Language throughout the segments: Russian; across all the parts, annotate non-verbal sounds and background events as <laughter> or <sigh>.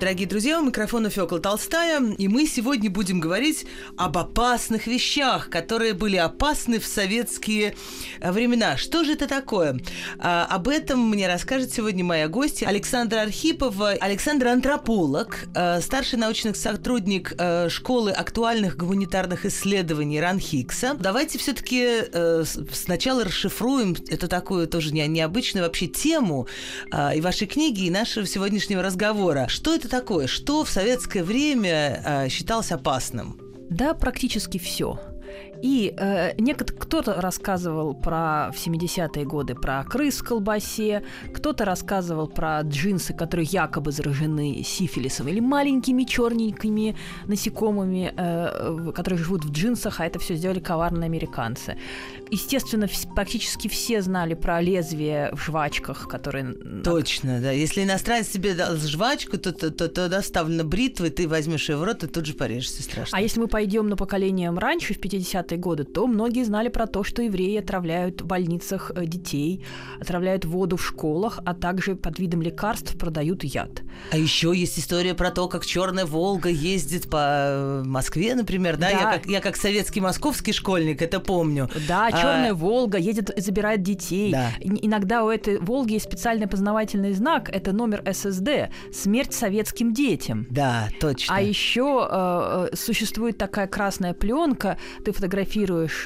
Дорогие друзья, у микрофона Фёкла Толстая, и мы сегодня будем говорить об опасных вещах, которые были опасны в советские э, времена. Что же это такое? А, об этом мне расскажет сегодня моя гостья Александра Архипова. Александр антрополог, э, старший научный сотрудник э, школы актуальных гуманитарных исследований РАНХИКСа. Давайте все-таки сначала расшифруем эту такую тоже необычную вообще тему и вашей книги, и нашего сегодняшнего разговора. Что это это такое? Что в советское время э, считалось опасным? Да, практически все. И э, кто-то рассказывал про в 70-е годы про крыс в колбасе, кто-то рассказывал про джинсы, которые якобы заражены сифилисом, или маленькими черненькими насекомыми, э, которые живут в джинсах, а это все сделали коварные американцы. Естественно, практически все знали про лезвие в жвачках, которые... Точно, да. Если иностранец тебе дал жвачку, то, то, то, то доставлена бритва, ты возьмешь ее в рот и тут же порежешься страшно. А если мы пойдем на поколением раньше, в 50-е годы, то многие знали про то, что евреи отравляют в больницах э, детей, отравляют воду в школах, а также под видом лекарств продают яд. А еще есть история про то, как Черная Волга ездит по э, Москве, например, да? да. Я, как, я как советский московский школьник это помню. Да, Черная а... Волга едет и забирает детей. Да. Иногда у этой Волги есть специальный познавательный знак, это номер ССД, смерть советским детям. Да, точно. А еще э, э, существует такая красная пленка, ты фотографируешь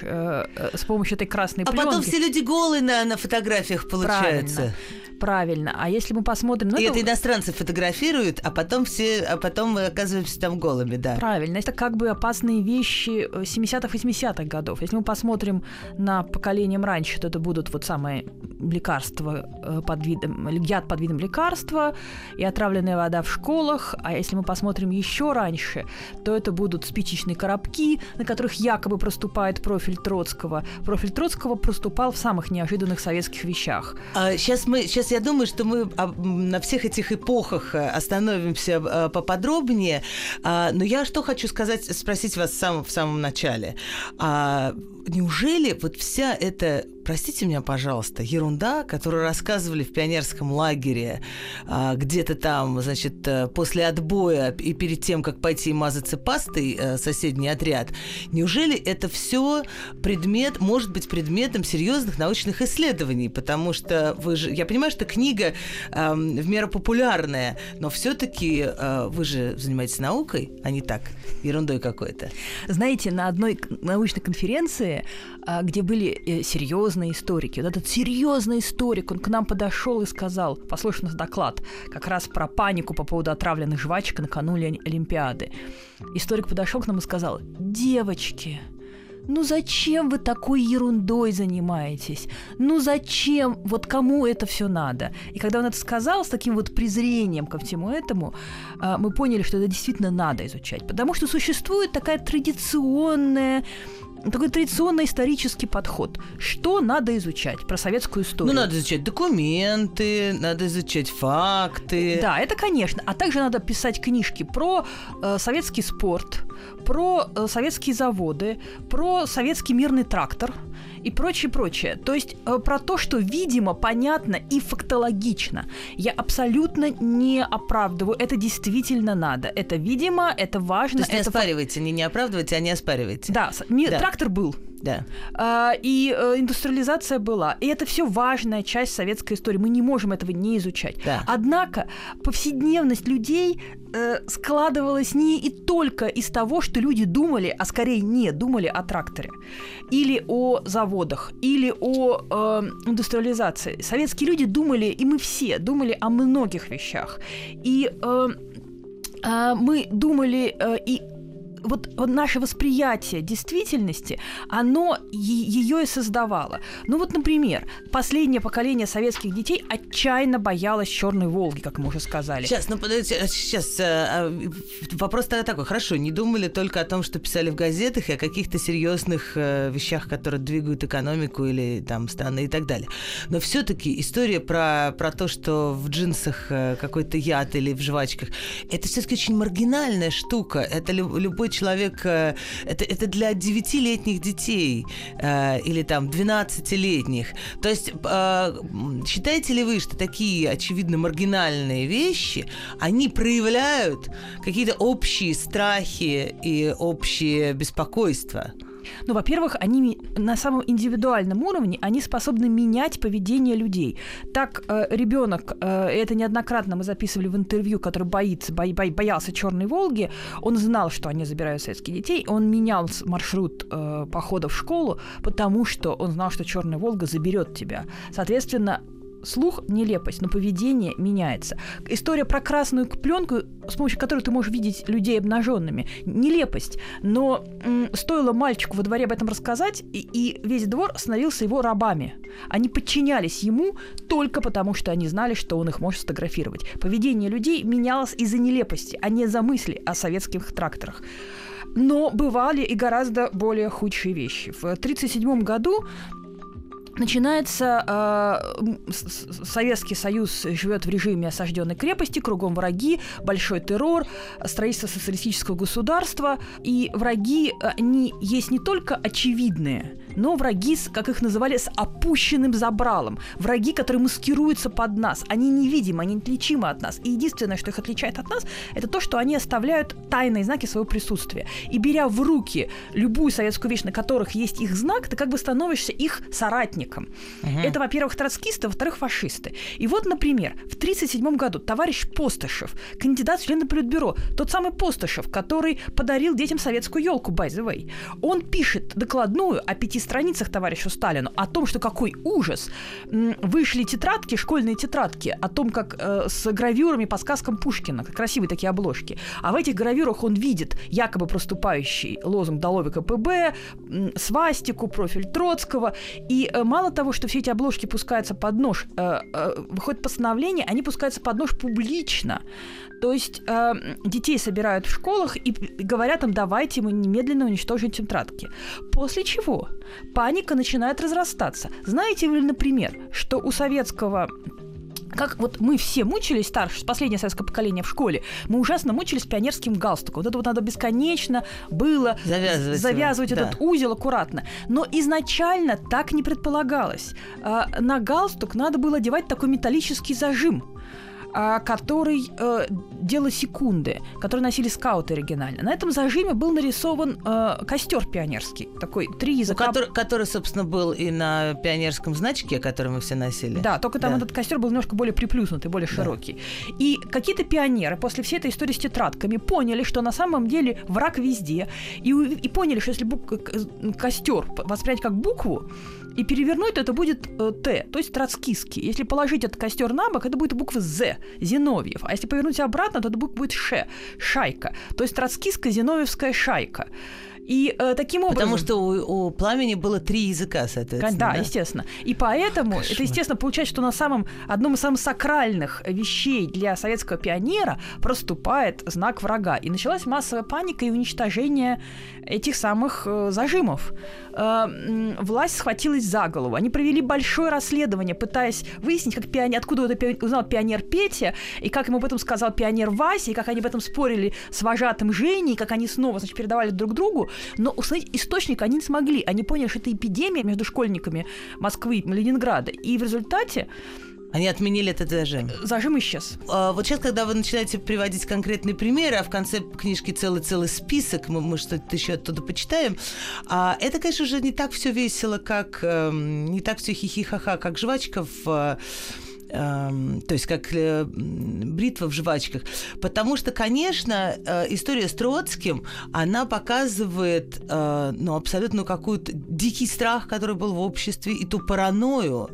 э, э, с помощью этой красной а пленки. А потом все люди голые на, на фотографиях получаются. Правильно правильно. А если мы посмотрим... Ну, и это... это иностранцы фотографируют, а потом все, а потом мы оказываемся там голыми, да. Правильно. Это как бы опасные вещи 70-х, 80-х годов. Если мы посмотрим на поколением раньше, то это будут вот самые лекарства э, под видом, яд под видом лекарства и отравленная вода в школах. А если мы посмотрим еще раньше, то это будут спичечные коробки, на которых якобы проступает профиль Троцкого. Профиль Троцкого проступал в самых неожиданных советских вещах. А сейчас мы, сейчас я думаю, что мы на всех этих эпохах э, остановимся э, поподробнее. А, но я что хочу сказать, спросить вас в самом, в самом начале. А, неужели вот вся эта простите меня, пожалуйста, ерунда, которую рассказывали в пионерском лагере, а, где-то там, значит, э, после отбоя и перед тем, как пойти мазаться пастой э, соседний отряд, неужели это все предмет, может быть предметом серьезных научных исследований? Потому что вы же, я понимаю, что книга э, в меру популярная, но все-таки э, вы же занимаетесь наукой, а не так ерундой какой-то. Знаете, на одной научной конференции, а, где были э, серьезные серьезные историки. Вот этот серьезный историк, он к нам подошел и сказал, послушай нас доклад, как раз про панику по поводу отравленных жвачек накануне Олимпиады. Историк подошел к нам и сказал, девочки, ну зачем вы такой ерундой занимаетесь? Ну зачем? Вот кому это все надо? И когда он это сказал с таким вот презрением ко всему этому, а, мы поняли, что это действительно надо изучать. Потому что существует такая традиционная такой традиционный исторический подход. Что надо изучать про советскую историю? Ну, надо изучать документы, надо изучать факты. Да, это конечно. А также надо писать книжки про э, советский спорт, про э, советские заводы, про советский мирный трактор и прочее, прочее. То есть э, про то, что видимо, понятно и фактологично. Я абсолютно не оправдываю. Это действительно надо. Это видимо, это важно. То есть не это оспаривайте, не, не оправдывайте, а не оспаривайте. Да, да. трактор был. Да. А, и э, индустриализация была. И это все важная часть советской истории. Мы не можем этого не изучать. Да. Однако повседневность людей э, складывалась не и только из того, что люди думали, а скорее не думали о тракторе, или о заводах, или о э, индустриализации. Советские люди думали, и мы все думали о многих вещах. И э, э, мы думали э, и вот, вот наше восприятие действительности, оно ее и создавало. Ну вот, например, последнее поколение советских детей отчаянно боялось черной Волги, как мы уже сказали. Сейчас, ну подождите, сейчас э, а, вопрос тогда такой. Хорошо, не думали только о том, что писали в газетах и о каких-то серьезных э, вещах, которые двигают экономику или там страны и так далее. Но все-таки история про, про то, что в джинсах э, какой-то яд или в жвачках, это все-таки очень маргинальная штука. Это любой человек, это, это для девятилетних детей или там 12-летних. То есть считаете ли вы, что такие очевидно маргинальные вещи, они проявляют какие-то общие страхи и общие беспокойства? Ну, во-первых, они на самом индивидуальном уровне они способны менять поведение людей. Так э, ребенок, э, это неоднократно мы записывали в интервью, который боится, бо, бо, боялся Черной Волги, он знал, что они забирают советских детей, он менял маршрут э, похода в школу, потому что он знал, что Черная Волга заберет тебя. Соответственно, слух – нелепость, но поведение меняется. История про красную пленку, с помощью которой ты можешь видеть людей обнаженными – нелепость. Но м, стоило мальчику во дворе об этом рассказать, и, и весь двор становился его рабами. Они подчинялись ему только потому, что они знали, что он их может сфотографировать. Поведение людей менялось из-за нелепости, а не за мысли о советских тракторах. Но бывали и гораздо более худшие вещи. В 1937 году Начинается э, Советский Союз живет в режиме осажденной крепости, кругом враги, большой террор, строительство социалистического государства. И враги, они есть не только очевидные, но враги, как их называли, с опущенным забралом. Враги, которые маскируются под нас. Они невидимы, они неотличимы от нас. И единственное, что их отличает от нас, это то, что они оставляют тайные знаки своего присутствия. И беря в руки любую советскую вещь, на которых есть их знак, ты как бы становишься их соратником. Угу. Это, во-первых, троцкисты, во-вторых, фашисты. И вот, например, в 1937 году товарищ Постышев, кандидат в члены Политбюро, тот самый Постышев, который подарил детям советскую елку, by the way, он пишет докладную о пяти страницах товарищу Сталину о том, что какой ужас. Вышли тетрадки, школьные тетрадки, о том, как э, с гравюрами по сказкам Пушкина, красивые такие обложки. А в этих гравюрах он видит якобы проступающий лозунг «Долови КПБ», свастику, профиль Троцкого. И э, мало того, что все эти обложки пускаются под нож, э, э, выходит постановление, они пускаются под нож публично. То есть э, детей собирают в школах и говорят им, давайте мы немедленно уничтожим тетрадки. После чего паника начинает разрастаться. Знаете ли, например, что у советского как вот мы все мучились, старше, последнее советское поколение в школе, мы ужасно мучились пионерским галстуком. Вот это вот надо бесконечно было завязывать, завязывать его, этот да. узел аккуратно. Но изначально так не предполагалось. А, на галстук надо было одевать такой металлический зажим который э, дело секунды, который носили скауты оригинально. На этом зажиме был нарисован э, костер пионерский, такой три языка. Который, который, собственно, был и на пионерском значке, который мы все носили. Да, только там да. этот костер был немножко более приплюснутый, более да. широкий. И какие-то пионеры после всей этой истории с тетрадками поняли, что на самом деле враг везде, и, и поняли, что если бук- костер воспринять как букву, и перевернуть это будет э, Т, то есть троцкистский. Если положить этот костер на бок, это будет буква З, Зиновьев. А если повернуть обратно, то это будет Ш, шайка. То есть троцкистско-зиновьевская шайка. И э, таким образом... Потому что у, у пламени было три языка, соответственно. Да, да? естественно. И поэтому Кошмар. это, естественно, получается, что на самом одном из самых сакральных вещей для советского пионера проступает знак врага. И началась массовая паника и уничтожение этих самых э, зажимов. Э, власть схватилась за голову. Они провели большое расследование, пытаясь выяснить, как пионер, откуда это пионер, узнал пионер Петя, и как ему об этом сказал пионер Вася, и как они об этом спорили с вожатым Женей, и как они снова значит, передавали друг другу. Но установить источник они не смогли. Они поняли, что это эпидемия между школьниками Москвы и Ленинграда. И в результате они отменили этот зажим. Зажим исчез. А, вот сейчас, когда вы начинаете приводить конкретные примеры, а в конце книжки целый-целый список, мы, мы что-то еще оттуда почитаем, а, это, конечно же, не так все весело, как... Э, не так все хихихаха, как жвачка в эм, то есть как э, бритва в жвачках. Потому что, конечно, э, история с Троцким, она показывает э, ну, абсолютно какую-то дикий страх, который был в обществе, и ту паранойю,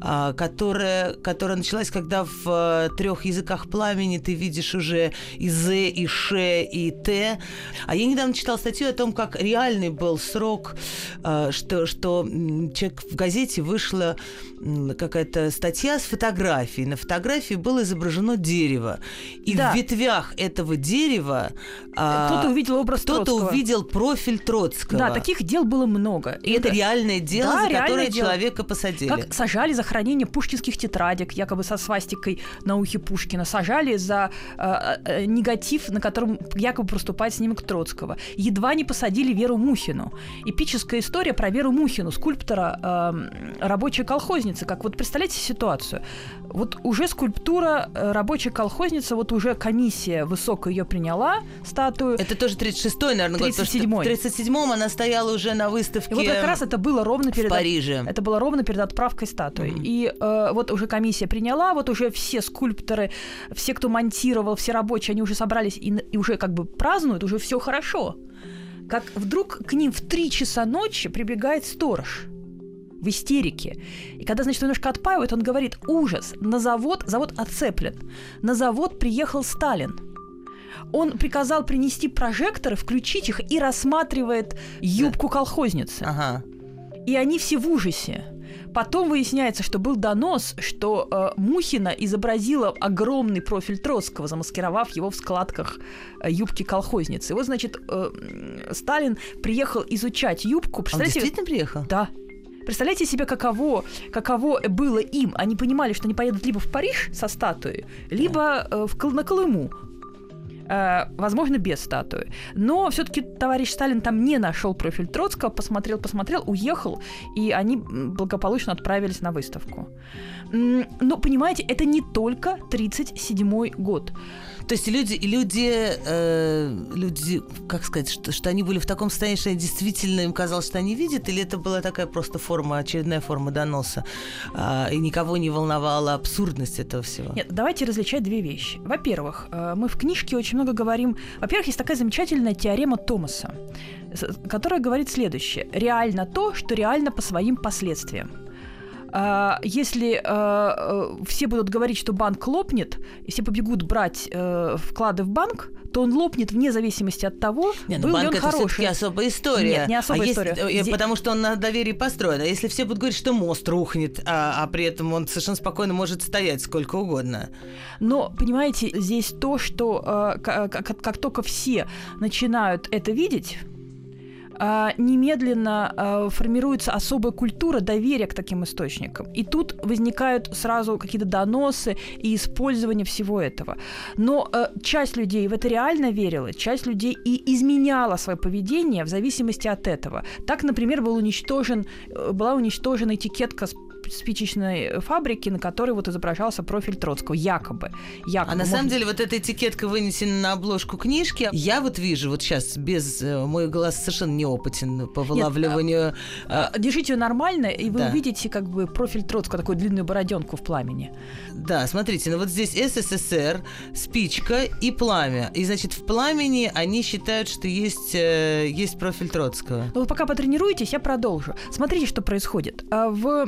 которая, которая началась, когда в трех языках пламени ты видишь уже и З, и Ш, и Т. А я недавно читала статью о том, как реальный был срок, что, что человек в газете вышла какая-то статья с фотографией. На фотографии было изображено дерево. И Да. в ветвях этого дерева а, Кто-то увидел образ кто-то Троцкого. увидел профиль Троцкого. Да, таких дел было много. И это реальное дело, Да, за которое дело. человека посадили. Как сажали за хранение пушкинских тетрадек, якобы со свастикой на ухе Пушкина, сажали за э, э, негатив, на котором якобы проступает снимок Троцкого. Едва не посадили Веру Мухину. Эпическая история про Веру Мухину, скульптора э, рабочей колхозницы. Как вот представляете ситуацию? Вот уже скульптура э, рабочей колхозницы, вот уже комиссия высокая ее приняла, статую. Это тоже 36-й, наверное, год. потому что 37-й. В 37-м она стояла уже на выставке И вот как раз это было ровно в перед Париже. Это было ровно перед отправкой статуи. И э, вот уже комиссия приняла, вот уже все скульпторы, все, кто монтировал, все рабочие, они уже собрались и, и уже как бы празднуют, уже все хорошо. Как вдруг к ним в три часа ночи прибегает сторож в истерике. И когда, значит, немножко отпаивают, он говорит, ужас, на завод, завод оцеплен, на завод приехал Сталин. Он приказал принести прожекторы, включить их и рассматривает юбку колхозницы. Ага. И они все в ужасе. Потом выясняется, что был донос, что э, Мухина изобразила огромный профиль Троцкого, замаскировав его в складках э, юбки колхозницы. И вот, значит, э, Сталин приехал изучать юбку. Он действительно приехал? да. Представляете себе, каково, каково было им? Они понимали, что они поедут либо в Париж со статуей, либо э, в, на Колыму. Э, возможно, без статуи. Но все-таки товарищ Сталин там не нашел профиль Троцкого, посмотрел, посмотрел, уехал, и они благополучно отправились на выставку. Но, понимаете, это не только 1937 год. То есть люди, люди, э, люди, как сказать, что, что они были в таком состоянии, что они действительно им казалось, что они видят, или это была такая просто форма, очередная форма доноса, а, и никого не волновала абсурдность этого всего? Нет, давайте различать две вещи. Во-первых, э, мы в книжке очень много говорим... Во-первых, есть такая замечательная теорема Томаса, которая говорит следующее. Реально то, что реально по своим последствиям. А, Если э, э, все будут говорить, что банк лопнет, и все побегут брать э, вклады в банк, то он лопнет вне зависимости от того, Не, ну был ли банк он это хороший. особая история. Нет, не особая а история. э, Здесь- Потому что он на доверии построен. А если все будут говорить, что мост рухнет, а, а при этом он совершенно спокойно может стоять сколько угодно. Но, понимаете, здесь то, что э, ка- как, как только все начинают это видеть, э, немедленно э, формируется особая культура доверия к таким источникам. И тут возникают сразу какие-то доносы и использование всего этого. Но э, часть людей в это реально верила, часть людей и изменяла свое поведение в зависимости от этого. Так, например, был уничтожен, э, была уничтожена этикетка с спичечной фабрики, на которой вот изображался профиль Троцкого, якобы. якобы. А на самом деле вот эта этикетка вынесена на обложку книжки. Я вот вижу вот сейчас без... э, Мой глаз совершенно неопытен по вылавливанию... а, Держите ее нормально, и вы Да. увидите как бы профиль Троцкого, такую длинную бороденку в пламени. Да, смотрите, ну вот здесь СССР, спичка и пламя. И, значит, в пламени они считают, что есть, э, есть профиль Троцкого. Но вы пока потренируетесь, я продолжу. Смотрите, что происходит. А, В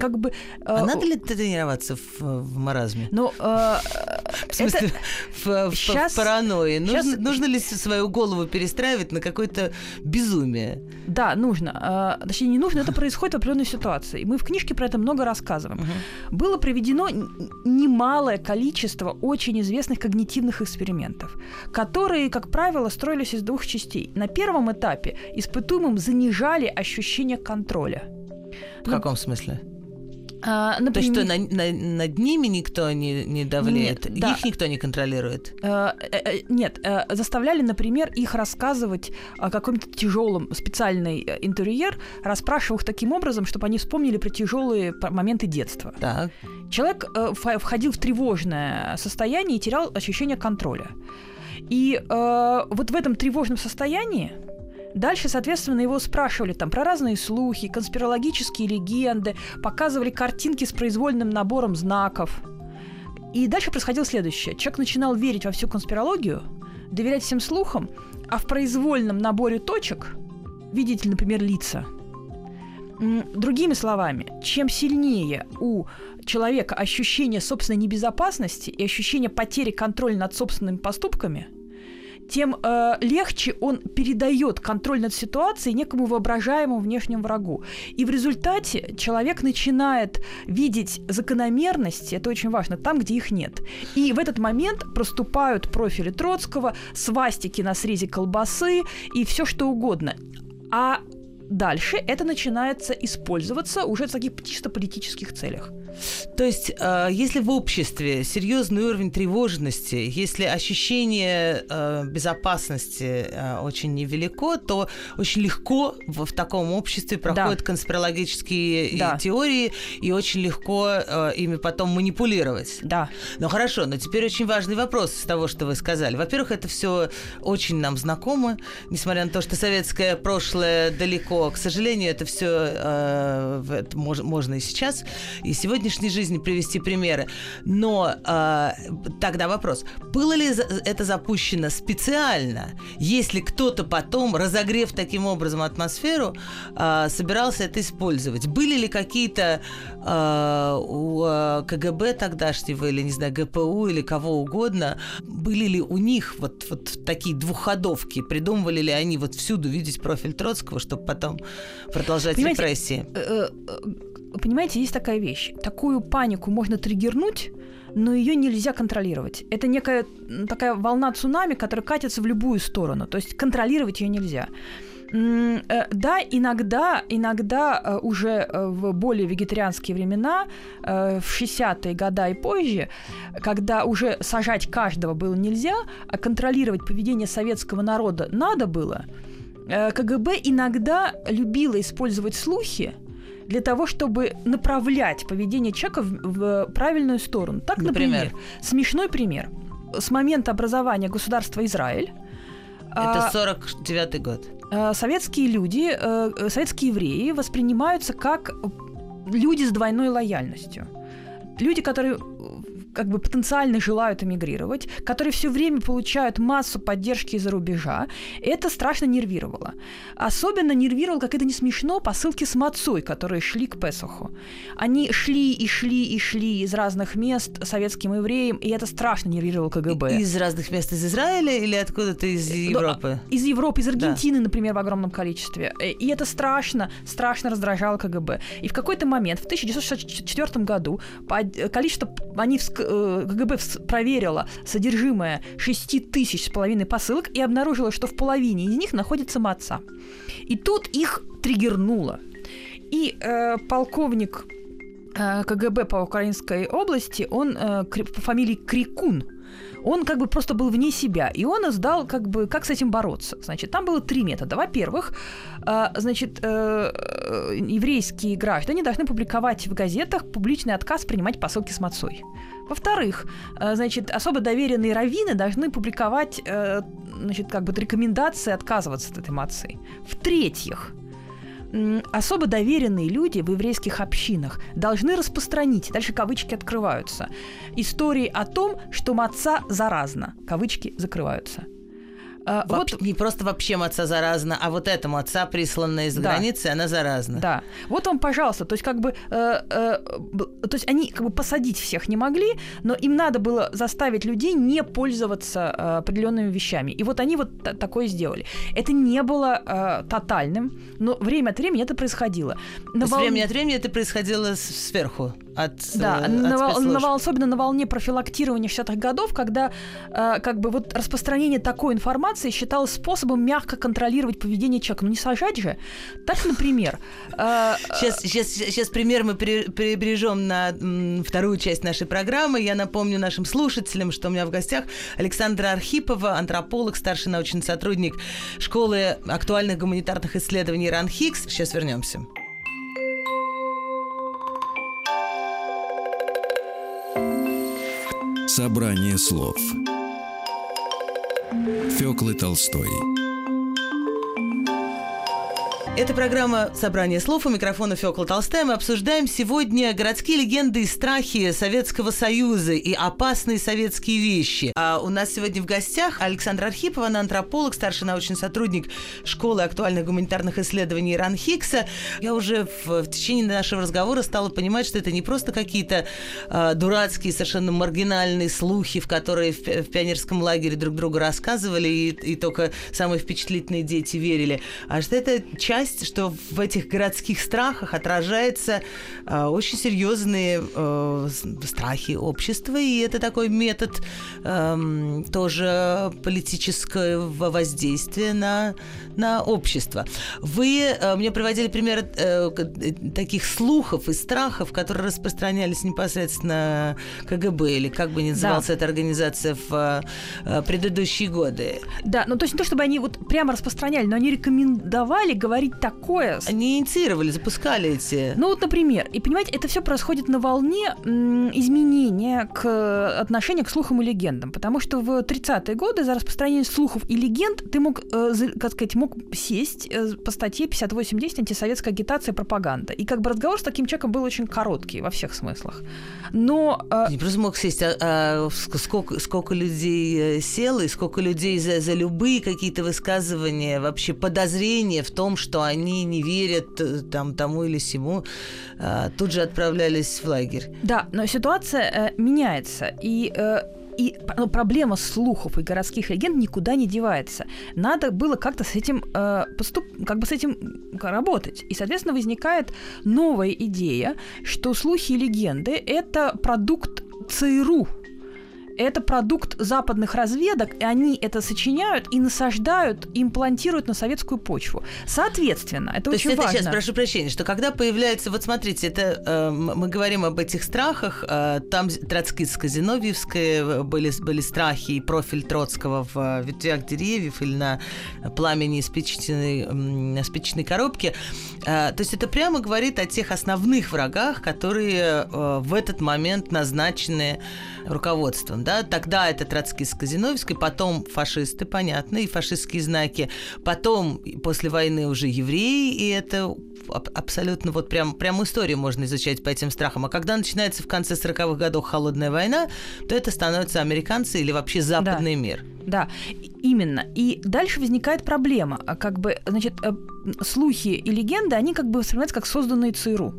как бы... А э, надо ли тренироваться в, в маразме? Ну, э, <laughs> В смысле, это- в, в- щас- в паранойи. Нужно, щас- нужно ли свою голову перестраивать на какое-то безумие? Да, нужно. А, Точнее, не нужно, это происходит в определенной ситуации. И мы в книжке про это много рассказываем. Было проведено н- немалое количество очень известных когнитивных экспериментов, которые, как правило, строились из двух частей. На первом этапе испытуемым занижали ощущение контроля. В каком смысле? А, То есть что, например, на- на- над ними никто не, не давлеет? Нет, да. Их никто не контролирует? Э, э, э, Нет, э, заставляли, например, их рассказывать о каком-то тяжелом специальный э, интерьер, расспрашивал их таким образом, чтобы они вспомнили про тяжелые моменты детства. Так. Человек э, входил в тревожное состояние и терял ощущение контроля. И э, вот в этом тревожном состоянии Дальше, соответственно, его спрашивали там про разные слухи, конспирологические легенды, показывали картинки с произвольным набором знаков. И дальше происходило следующее. Человек начинал верить во всю конспирологию, доверять всем слухам, а в произвольном наборе точек видеть, например, лица. Другими словами, чем сильнее у человека ощущение собственной небезопасности и ощущение потери контроля над собственными поступками – тем э, легче он передает контроль над ситуацией некому воображаемому внешнему врагу. И в результате человек начинает видеть закономерности, это очень важно, там, где их нет. И в этот момент проступают профили Троцкого, свастики на срезе колбасы и все что угодно. А дальше это начинается использоваться уже в таких чисто политических целях. То есть, э, если в обществе серьезный уровень тревожности, если ощущение э, безопасности э, очень невелико, то очень легко в, таком обществе проходят да. конспирологические да. теории, и очень легко ими потом манипулировать. Да. Ну хорошо, но теперь очень важный вопрос из того, что вы сказали. Во-первых, это все очень нам знакомо, несмотря на то, что советское прошлое далеко. К сожалению, это все э, можно и сейчас. И сегодня сегодняшней жизни привести примеры. Но э, тогда вопрос, было ли это запущено специально, если кто-то потом, разогрев таким образом атмосферу, э, собирался это использовать? Были ли какие-то э, у э, КГБ тогдашнего, или, не знаю, ГПУ, или кого угодно, были ли у них вот, вот такие двухходовки? Придумывали ли они вот всюду видеть профиль Троцкого, чтобы потом продолжать Понимаете, репрессии? Понимаете, есть такая вещь. Такую панику можно триггернуть, но ее нельзя контролировать. Это некая такая волна цунами, которая катится в любую сторону. То есть контролировать ее нельзя. Э, да, иногда, иногда э, уже э, в более вегетарианские времена, в 60-е годы и позже, когда уже сажать каждого было нельзя, а контролировать поведение советского народа надо было, КГБ иногда любила использовать слухи, для того, чтобы направлять поведение человека в, в правильную сторону. Так, например, например, смешной пример. С момента образования государства Израиль это 49-й а, год. А, советские люди, э, советские евреи воспринимаются как люди с двойной лояльностью. Люди, которые как бы потенциально желают эмигрировать, которые все время получают массу поддержки из-за рубежа. Это страшно нервировало. Особенно нервировало, как это не смешно, посылки с мацой, которые шли к Песоху. Они шли и шли и шли из разных мест советским евреям, и это страшно нервировало КГБ. Из разных мест из Израиля или откуда-то из э, Европы? Из Европы, из Аргентины, да. например, в огромном количестве. Э, и это страшно, страшно раздражало КГБ. И в какой-то момент, в 1964 году, количество, они Э, КГБ проверила содержимое 6 тысяч с половиной посылок и обнаружила, что в половине из них находится маца. И тут их триггернуло. И э, полковник э, КГБ по Украинской области, он э, по фамилии Крикун, он как бы просто был вне себя, и он издал как бы, как с этим бороться. Значит, там было три метода. Во-первых, э, значит, э, э, еврейские граждане должны публиковать в газетах публичный отказ принимать посылки с мацой. Во-вторых, значит, особо доверенные раввины должны публиковать, значит, как бы рекомендации отказываться от этой мации. В-третьих, особо доверенные люди в еврейских общинах должны распространить, дальше кавычки открываются, истории о том, что маца заразна, кавычки закрываются. А, вот не просто вообще отца заразна, а вот этому отца, присланная из да. границы, она заразна. Да. Вот вам, пожалуйста, то есть как бы, э, э, то есть они как бы посадить всех не могли, но им надо было заставить людей не пользоваться э, определенными вещами. И вот они вот такое сделали. Это не было э, тотальным, но время от времени это происходило. На вол... Время от времени это происходило сверху от Да, э, на, вол, на, вол, особенно на волне профилактирования 60-х годов, когда э, как бы вот распространение такой информации считалось способом мягко контролировать поведение человека. Ну не сажать же. Так, например... Э, сейчас, сейчас, сейчас пример мы перебережем на м, вторую часть нашей программы. Я напомню нашим слушателям, что у меня в гостях Александра Архипова, антрополог, старший научный сотрудник школы актуальных гуманитарных исследований РАНХИКС. Сейчас вернемся. Собрание слов. Фёклы Толстой Это программа «Собрание слов». У микрофона Фёкла Толстая. Мы обсуждаем сегодня городские легенды и страхи Советского Союза и опасные советские вещи. А у нас сегодня в гостях Александр Архипов, она антрополог, старший научный сотрудник Школы актуальных гуманитарных исследований Ран Хикса. Я уже в, в течение нашего разговора стала понимать, что это не просто какие-то э, дурацкие, совершенно маргинальные слухи, в которые в, в пионерском лагере друг другу рассказывали, и, и только самые впечатлительные дети верили, а что это часть часть, что в этих городских страхах отражается э, очень серьезные э, страхи общества, и это такой метод э, тоже политического воздействия на, на общество. Вы э, мне приводили примеры э, таких слухов и страхов, которые распространялись непосредственно КГБ, или как бы ни называлась да. эта организация в э, предыдущие годы. Да, ну то есть не то, чтобы они вот прямо распространяли, но они рекомендовали говорить такое. Они инициировали, запускали эти... Ну вот, например, и понимаете, это все происходит на волне изменения к отношению к слухам и легендам, потому что в 30-е годы за распространение слухов и легенд ты мог, э, как сказать, мог сесть э, по статье 58.10 антисоветская агитация и пропаганда. И как бы разговор с таким человеком был очень короткий во всех смыслах. Но... Э... Не просто мог сесть, а, а сколько, сколько людей э, село, и сколько людей за, за любые какие-то высказывания, вообще подозрения в том, что они не верят э, там, тому или сему, а, тут же отправлялись в лагерь. Да, но ситуация э, меняется. И э, и ну, проблема слухов и городских легенд никуда не девается. Надо было как-то с этим э, поступ, как бы с этим работать. И, соответственно, возникает новая идея, что слухи и легенды это продукт ЦРУ, это продукт западных разведок, и они это сочиняют и насаждают, имплантируют на советскую почву. Соответственно, это То очень есть важно. это сейчас прошу прощения, что когда появляется, вот смотрите, это э, мы говорим об этих страхах, э, там троцкистско-зиновьевское э, были, были страхи и профиль Троцкого в э, ветвях деревьев или на пламени спичечной, спичечной коробки. Э, то есть это прямо говорит о тех основных врагах, которые э, в этот момент назначены руководством. Да? Тогда это троцкистско-зиновьевский, потом фашисты, понятно, и фашистские знаки. Потом, после войны, уже евреи, и это абсолютно вот прям, прям историю можно изучать по этим страхам. А когда начинается в конце 40-х годов холодная война, то это становятся американцы или вообще западный да. мир. Да, именно. И дальше возникает проблема. Как бы, значит, э, слухи и легенды, они как бы воспринимаются как созданные ЦРУ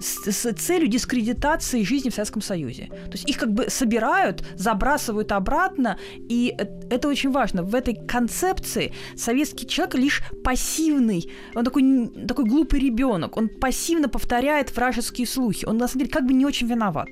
с, с целью дискредитации жизни в Советском Союзе. То есть их как бы собирают, забрасывают обратно, и это очень важно. В этой концепции советский человек лишь пассивный, он такой, такой глупый ребенок, он пассивно повторяет вражеские слухи, он на самом деле как бы не очень виноват.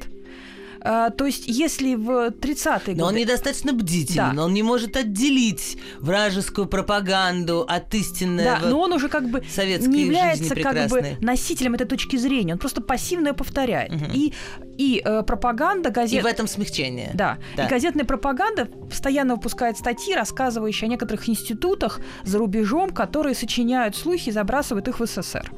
А, то есть, если в 30-е годы... Но он недостаточно бдителен, да. он не может отделить вражескую пропаганду от истинного Да, но он уже как бы не является как бы носителем этой точки зрения, он просто пассивно ее повторяет. Угу. И и э, пропаганда газет... И в этом смягчение. Да. да. И газетная пропаганда постоянно выпускает статьи, рассказывающие о некоторых институтах за рубежом, которые сочиняют слухи и забрасывают их в СССР.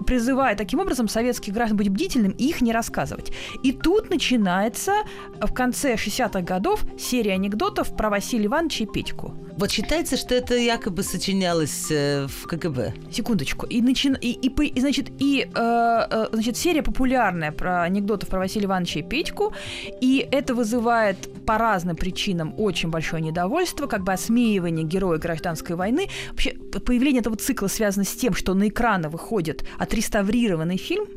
И призывая таким образом советских граждан быть бдительным и их не рассказывать. И тут начинается в конце 60-х годов серия анекдотов про Василия Ивановича и Петьку. Вот считается, что это якобы сочинялось э, в КГБ. Секундочку. И, начи... и, и, и значит, и, э, э, значит, серия популярная про анекдотов про Василия Ивановича и Петьку, и это вызывает по разным причинам очень большое недовольство, как бы осмеивание героя гражданской войны. Вообще, появление этого цикла связано с тем, что на экраны выходит отреставрированный фильм –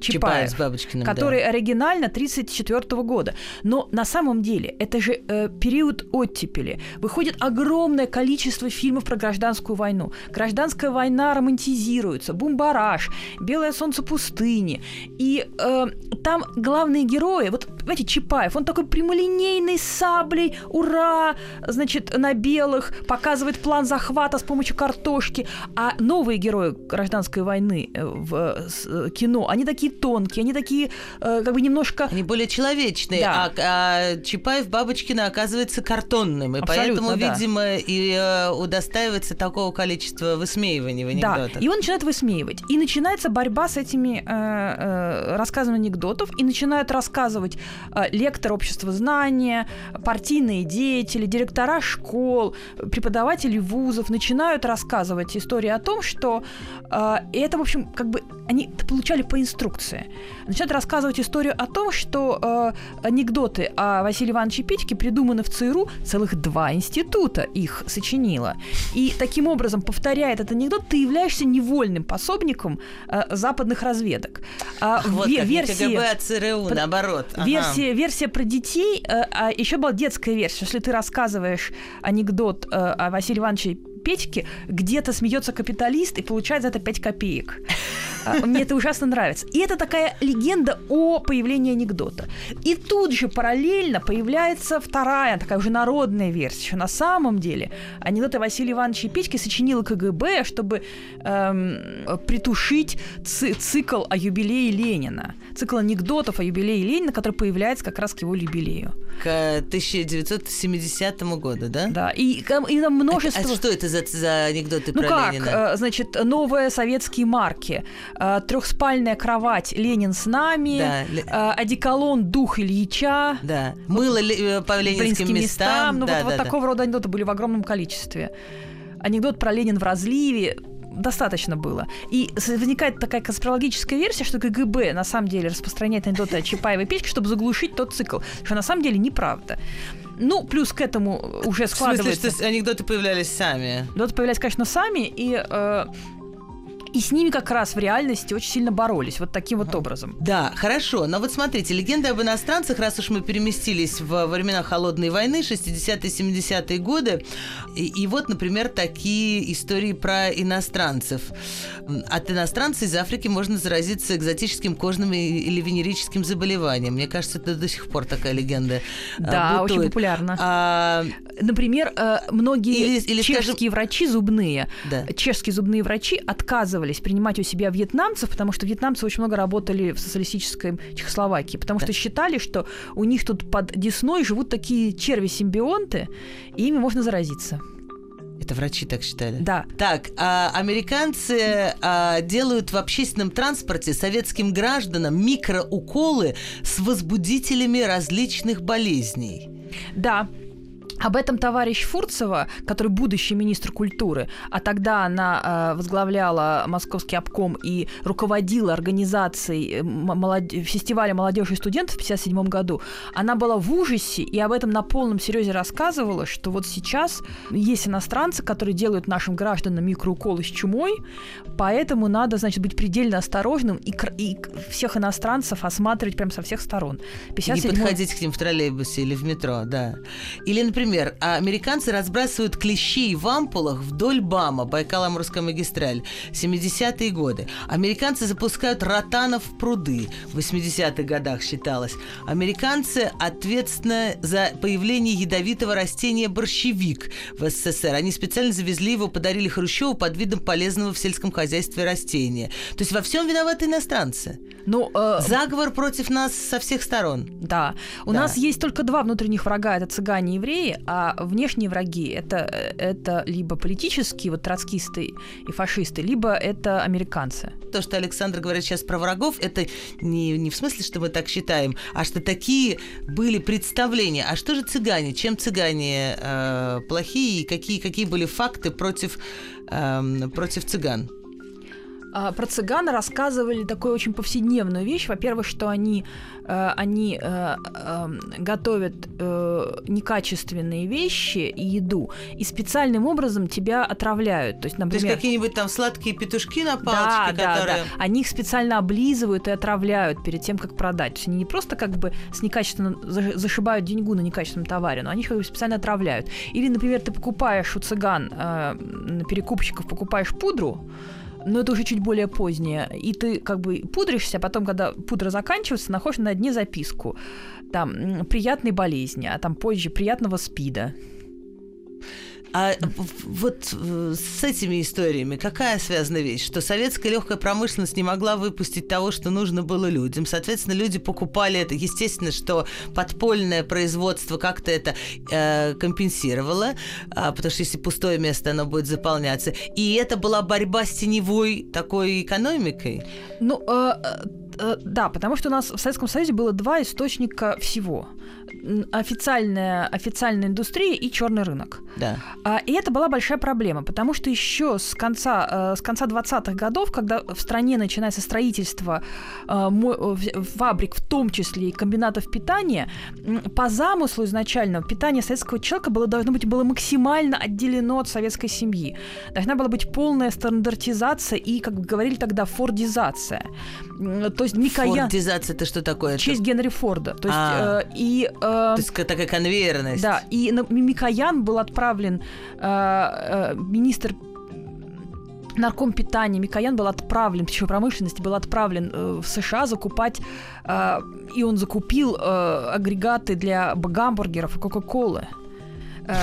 Чапаев, Чапаев с Бабочкиным, который да. оригинально 1934 года. Но на самом деле это же э, период оттепели. Выходит огромное количество фильмов про гражданскую войну. Гражданская война романтизируется, бумбараж, белое солнце пустыни. И э, там главные герои, вот, понимаете, Чапаев, он такой прямолинейный саблей, ура, значит, на белых, показывает план захвата с помощью картошки. А новые герои гражданской войны э, в э, кино, они такие такие тонкие, они такие э, как бы немножко... Они более человечные, Да. а, а Чапаев Бабочкина оказывается картонным, и Абсолютно, поэтому, да. видимо, и э, удостаивается такого количества высмеиваний в Да, анекдотах. и он начинает высмеивать. И начинается борьба с этими э, э, рассказами анекдотов, и начинают рассказывать э, лектор общества знания, партийные деятели, директора школ, преподаватели вузов начинают рассказывать истории о том, что э, это, в общем, как бы они получали по инструкции. Начинают рассказывать историю о том, что э, анекдоты о Василии Ивановиче Петьке придуманы в ЦРУ, целых два института их сочинило. И таким образом, повторяя этот анекдот, ты являешься невольным пособником э, западных разведок. А Вот ве- как, не КГБ, а ЦРУ, Под- наоборот. Ага. Версия, версия про детей, э, а еще была детская версия. Если ты рассказываешь анекдот э, о Василии Ивановиче Петьке, где-то смеется капиталист и получает за это 5 копеек. А, Мне это ужасно нравится. И это такая легенда о появлении анекдота. И тут же параллельно появляется вторая, такая уже народная версия. что На самом деле анекдоты Василия Ивановича Петьки сочинила КГБ, чтобы эм, притушить ци- цикл о юбилее Ленина. Цикл анекдотов о юбилее Ленина, который появляется как раз к его юбилею. К 1970 году, да? Да. И, и там множество... А что это за, за анекдоты Ну про как, Ленина? э, значит, новые советские марки, э, трехспальная кровать «Ленин с нами», Да, э, одеколон «Дух Ильича», Да. Мыло э, по ленинским «Ленинским местам. Ну да, вот, вот да, да. такого рода анекдоты были в огромном количестве. Анекдот про Ленин в разливе достаточно было. И возникает такая конспирологическая версия, что КГБ на самом деле распространяет анекдоты о Чапаевой Печке, чтобы заглушить тот цикл, что на самом деле неправда. Ну, плюс к этому уже В смысле, складывается... что анекдоты появлялись сами? Анекдоты появлялись, конечно, сами, и, э, и с ними как раз в реальности очень сильно боролись, вот таким вот образом. Да, хорошо. Но вот смотрите, легенды об иностранцах, раз уж мы переместились в времена Холодной войны, 60-е, 70-е годы, и, и вот, например, такие истории про иностранцев. От иностранца из Африки можно заразиться экзотическим кожным или венерическим заболеванием. Мне кажется, это до сих пор такая легенда. а, Да, очень бытует. популярно. А, Например, э, многие Или- или, чешские скажем- врачи зубные, да. чешские зубные врачи отказывались принимать у себя вьетнамцев, потому что вьетнамцы очень много работали в социалистической Чехословакии, потому что считали, что у них тут под Десной живут такие черви-симбионты, и ими можно заразиться. Это врачи так считали. Да. Так, а американцы а, делают в общественном транспорте советским гражданам микроуколы с возбудителями различных болезней. Да. Об этом товарищ Фурцева, который будущий министр культуры, а тогда она э, возглавляла Московский обком и руководила организацией э, молод- фестиваля молодежи и студентов в 1957 году, она была в ужасе и об этом на полном серьезе рассказывала, что вот сейчас есть иностранцы, которые делают нашим гражданам микроуколы с чумой, поэтому надо, значит, быть предельно осторожным и, и всех иностранцев осматривать прям со всех сторон. И не 57 подходить к ним в троллейбусе или в метро, да. Или, например, а, американцы разбрасывают клещей в ампулах вдоль БАМа, Байкало-Амурская магистраль, 70-е годы. Американцы запускают ротанов в пруды, в 80-х годах считалось. Американцы ответственны за появление ядовитого растения борщевик в СССР. Они специально завезли его, подарили Хрущеву под видом полезного в сельском хозяйстве растения. То есть во всем виноваты иностранцы. Ну, э, Заговор против нас со всех сторон. Да. У Да. нас есть только два внутренних врага, это цыгане и евреи, а внешние враги это, это либо политические, вот троцкисты и фашисты, либо это американцы. То, что Александр говорит сейчас про врагов, это не, не в смысле, что мы так считаем, а что такие были представления. А что же цыгане? Чем цыгане э, плохие? И какие, какие были факты против, эм, против цыган? А, Про цыган рассказывали такую очень повседневную вещь. Во-первых, что они, э, они э, э, готовят э, некачественные вещи и еду, и специальным образом тебя отравляют. То есть, То есть например, какие-нибудь там сладкие петушки на Да, палочке, да, которые... да. Они их специально облизывают и отравляют перед тем, как продать. То есть они не просто как бы с некачественным заш- зашибают деньгу на некачественном товаре, но они их как бы специально отравляют. Или, например, ты покупаешь у цыган, э, перекупщиков покупаешь пудру, но это уже чуть более позднее. И ты как бы пудришься, а потом, когда пудра заканчивается, находишь на дне записку. Там приятной болезни, а там позже приятного спида. А вот э, с этими историями какая связана вещь? Что советская легкая промышленность не могла выпустить того, что нужно было людям. Соответственно, люди покупали это. Естественно, что подпольное производство как-то это э, компенсировало, э, потому что если пустое место, оно будет заполняться. И это была борьба с теневой такой экономикой. Ну, э, э, да, потому что у нас в Советском Союзе было два источника всего официальная, официальная индустрия и черный рынок. Да. А, и это была большая проблема, потому что еще с конца, э, с конца 20-х годов, когда в стране начинается строительство э, фабрик, в том числе и комбинатов питания, по замыслу изначально питание советского человека было, должно быть было максимально отделено от советской семьи. Должна была быть полная стандартизация и, как говорили тогда, фордизация. То есть Микоян... Фордизация это что такое? Честь Генри Форда. То есть, а. э, и то есть такая конвейерность. Да, и Микоян был отправлен, э, э, министр нарком питания Микоян был отправлен, пищевой промышленности был отправлен э, в США закупать, э, и он закупил э, агрегаты для гамбургеров и Кока-Колы. <laughs>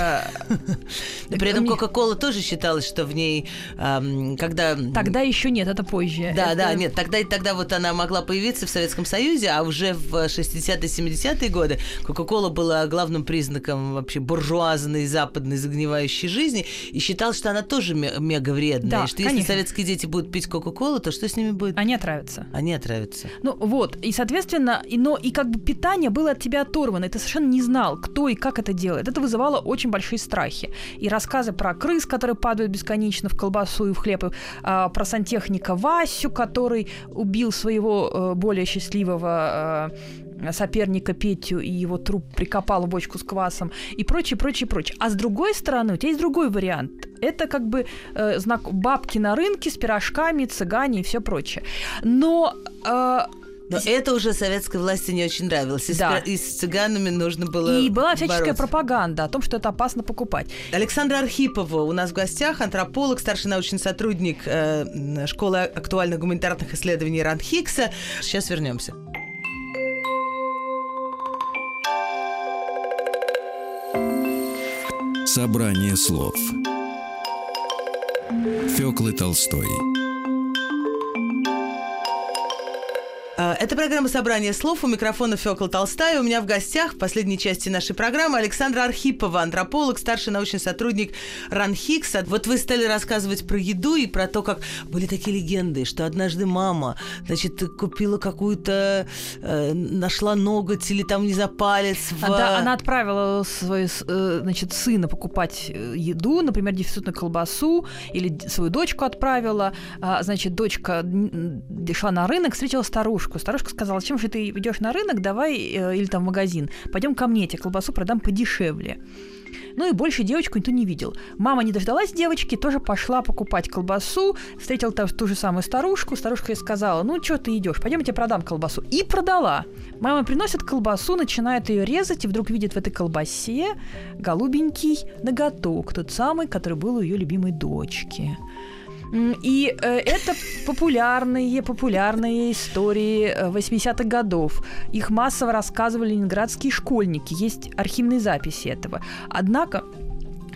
Э, при этом Кока-Кола тоже считалось, что в ней, когда... Тогда еще нет, это позже. Да, да, нет, тогда, тогда вот она могла появиться в Советском Союзе, а уже в 60-70-е годы Кока-Кола была главным признаком вообще буржуазной западной загнивающей жизни, и считалось, что она тоже мега вредная, да, что конечно. если советские дети будут пить Кока-Колу, то что с ними будет? Они отравятся. Они отравятся. Ну вот, и соответственно, и, но и как бы питание было от тебя оторвано, и ты совершенно не знал, кто и как это делает. Это вызывало очень очень большие страхи. И рассказы про крыс, которые падают бесконечно в колбасу и в хлеб, и, а, про сантехника Васю, который убил своего а, более счастливого а, соперника Петю и его труп прикопал в бочку с квасом и прочее, прочее, прочее. А с другой стороны, у тебя есть другой вариант. Это как бы э, знак бабки на рынке с пирожками, цыгане и все прочее. Но э, но это уже советской власти не очень нравилось. И, да. с, и с цыганами нужно было И была всяческая бороться. пропаганда о том, что это опасно покупать. Александра Архипова у нас в гостях, антрополог, старший научный сотрудник э, школы актуальных гуманитарных исследований РАНХИКСа. Сейчас вернемся. Собрание слов Фёклы Толстой это программа «Собрание слов». У микрофона Фёкла Толстая. У меня в гостях в последней части нашей программы Александра Архипова, антрополог, старший научный сотрудник РАНХИКСа. Вот вы стали рассказывать про еду и про то, как были такие легенды, что однажды мама, значит, купила какую-то, э, нашла ноготь или там не за палец. В... Да, она отправила свой, э, значит, сына покупать э, еду, например, дефицитную колбасу, или свою дочку отправила. А, значит, дочка шла на рынок, встретила старушку старушку. Старушка сказала, чем же ты идешь на рынок, давай, э, или там в магазин, пойдем ко мне, тебе колбасу продам подешевле. Ну и больше девочку никто не видел. Мама не дождалась девочки, тоже пошла покупать колбасу, встретила ту, ту же самую старушку. Старушка ей сказала, ну что ты идешь, пойдем я тебе продам колбасу. И продала. Мама приносит колбасу, начинает ее резать, и вдруг видит в этой колбасе голубенький ноготок, тот самый, который был у ее любимой дочки. И э, это популярные, популярные истории 80-х э, годов. Их массово рассказывали ленинградские школьники. Есть архивные записи этого. Однако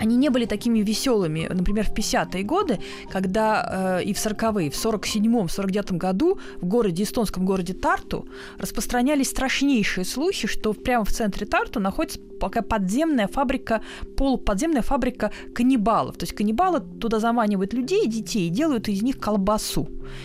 они не были такими веселыми. Например, в 50-е годы, когда э, и в 40-е, в 47-м, 49-м году в городе, эстонском городе Тарту распространялись страшнейшие слухи, что прямо в центре Тарту находится пока подземная фабрика, полуподземная фабрика каннибалов. То есть каннибалы туда заманивают людей, детей, и делают из них колбасу.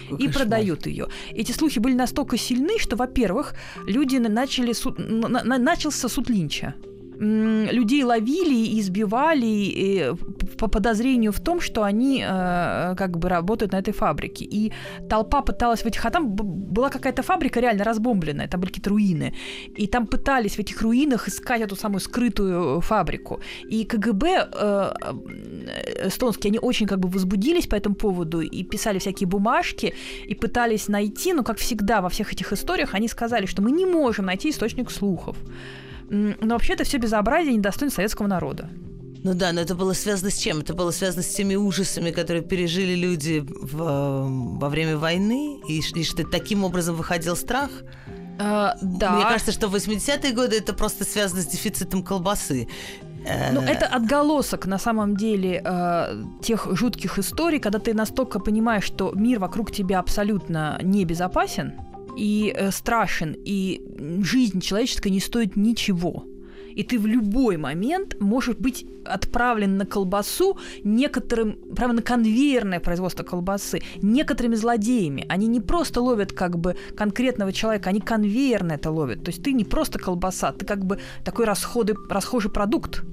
Какой и кошмар. продают ее. Эти слухи были настолько сильны, что, во-первых, люди начали суд, начался суд Линча людей ловили и избивали по подозрению в том, что они э, как бы работают на этой фабрике. И толпа пыталась в этих... А там была какая-то фабрика реально разбомбленная, там были какие-то руины. И там пытались в этих руинах искать эту самую скрытую фабрику. И КГБ э, э, эстонские, они очень как бы возбудились по этому поводу и писали всякие бумажки и пытались найти, но, как всегда во всех этих историях, они сказали, что мы не можем найти источник слухов. Но вообще это все безобразие недостойно советского народа. Ну да, но это было связано с чем? Это было связано с теми ужасами, которые пережили люди в, во время войны, и, и что таким образом выходил страх? Uh, да. Мне кажется, что в 80-е годы это просто связано с дефицитом колбасы. Ну, это отголосок, на самом деле, э, тех жутких историй, когда ты настолько понимаешь, что мир вокруг тебя абсолютно небезопасен и э, страшен, и жизнь человеческая не стоит ничего. И ты в любой момент можешь быть отправлен на колбасу некоторым, прямо на конвейерное производство колбасы, некоторыми злодеями. Они не просто ловят как бы конкретного человека, они конвейерно это ловят. То есть ты не просто колбаса, ты как бы такой расходы, расхожий продукт.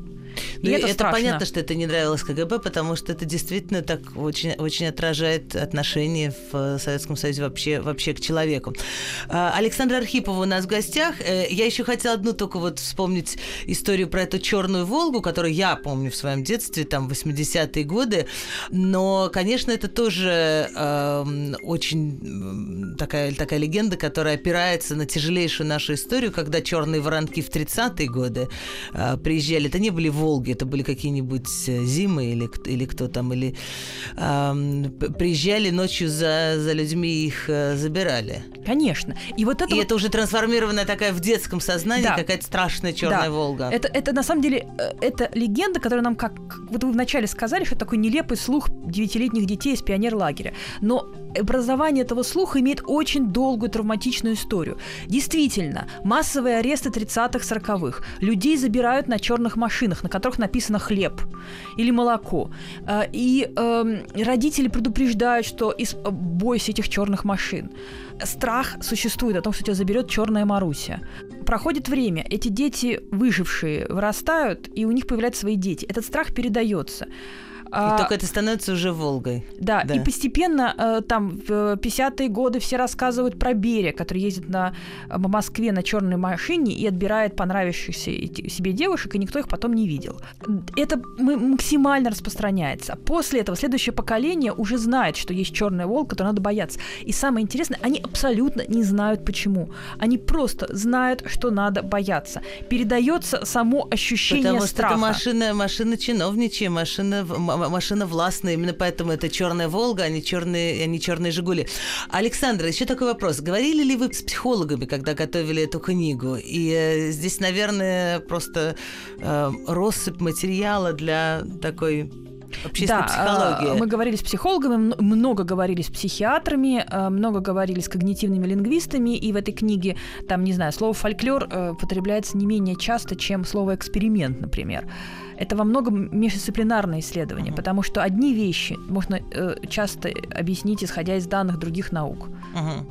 Ну, и это, это понятно, что это не нравилось КГБ, потому что это действительно так очень, очень отражает отношение в Советском Союзе вообще, вообще к человеку. А, Александр Архипов у нас в гостях. Э, я еще хотела одну только вот вспомнить историю про эту черную Волгу, которую я помню в своем детстве, там, 80-е годы. Но, конечно, это тоже э, очень такая, такая легенда, которая опирается на тяжелейшую нашу историю, когда черные воронки в 30-е годы э, приезжали. Это не были Волги, это были какие-нибудь э, зимы или, или кто там, или э, приезжали ночью за, за людьми их э, забирали. Конечно. И вот это. И вот... это уже трансформированная такая в детском сознании да. какая-то страшная черная да. Волга. Это, это на самом деле э, это легенда, которая нам как вот вы вначале сказали, что это такой нелепый слух девятилетних детей из пионерлагеря. Но образование этого слуха имеет очень долгую травматичную историю. Действительно, массовые аресты 30-х, 40-х. Людей забирают на черных машинах, на которых написано хлеб или молоко. Э, и э, родители предупреждают, что из э, бойся этих черных машин. Страх существует о том, что тебя заберет черная Маруся. Проходит время, эти дети выжившие вырастают, и у них появляются свои дети. Этот страх передается. И а, только это становится уже Волгой. Да, да. и постепенно э, там в 50-е годы все рассказывают про Берия, который ездит на, по Москве на черной машине и отбирает понравившихся себе девушек, и никто их потом не видел. Это максимально распространяется. После этого следующее поколение уже знает, что есть черная волк, которую надо бояться. И самое интересное, они абсолютно не знают почему. Они просто знают, что надо бояться. Передается само ощущение Потому страха. Потому что это машина, машина чиновничья, машина машина властная, именно поэтому это черная Волга, а не черные, а не черные Жигули. Александра, еще такой вопрос. Говорили ли вы с психологами, когда готовили эту книгу? И э, здесь, наверное, просто э, россыпь материала для такой общественной да, психологии. Мы говорили с психологами, много говорили с психиатрами, э, много говорили с когнитивными лингвистами, и в этой книге, там, не знаю, слово фольклор э, употребляется не менее часто, чем слово эксперимент, например это во многом междисциплинарное исследование, uh-huh. потому что одни вещи можно э, часто объяснить, исходя из данных других наук. Uh-huh.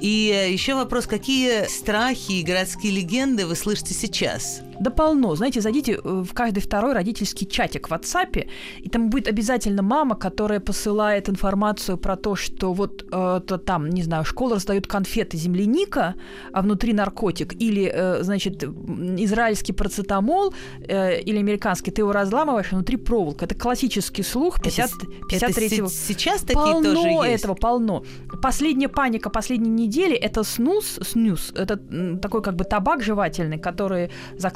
И э, еще вопрос, какие страхи и городские легенды вы слышите сейчас? Да полно. Знаете, зайдите э, в каждый второй родительский чатик в WhatsApp, и там будет обязательно мама, которая посылает информацию про то, что вот э, то, там, не знаю, школа раздает конфеты земляника, а внутри наркотик, или, э, значит, израильский процетамол, э, или американский ты его разламываешь, а внутри проволока. Это классический слух 50, это, 53-го. Это сейчас такие полно тоже есть? этого, полно. Последняя паника последней недели – это снус, снюс, это такой как бы табак жевательный, который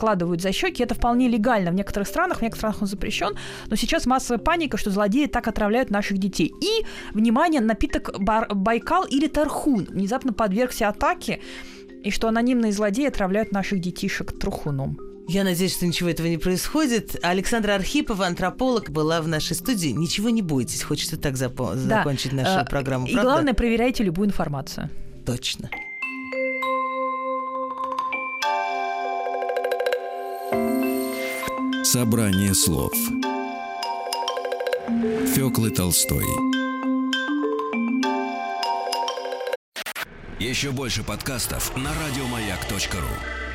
закладывают за щеки. Это вполне легально в некоторых странах, в некоторых странах он запрещен, но сейчас массовая паника, что злодеи так отравляют наших детей. И, внимание, напиток Бар- Байкал или Тархун внезапно подвергся атаке, и что анонимные злодеи отравляют наших детишек трухуном. Я надеюсь, что ничего этого не происходит. Александра Архипова, антрополог, была в нашей студии. Ничего не бойтесь, хочется так запо- да. закончить нашу э, программу. И правда? главное, проверяйте любую информацию. Точно. Собрание слов. Фёклы Толстой. Еще больше подкастов на радиомаяк.ру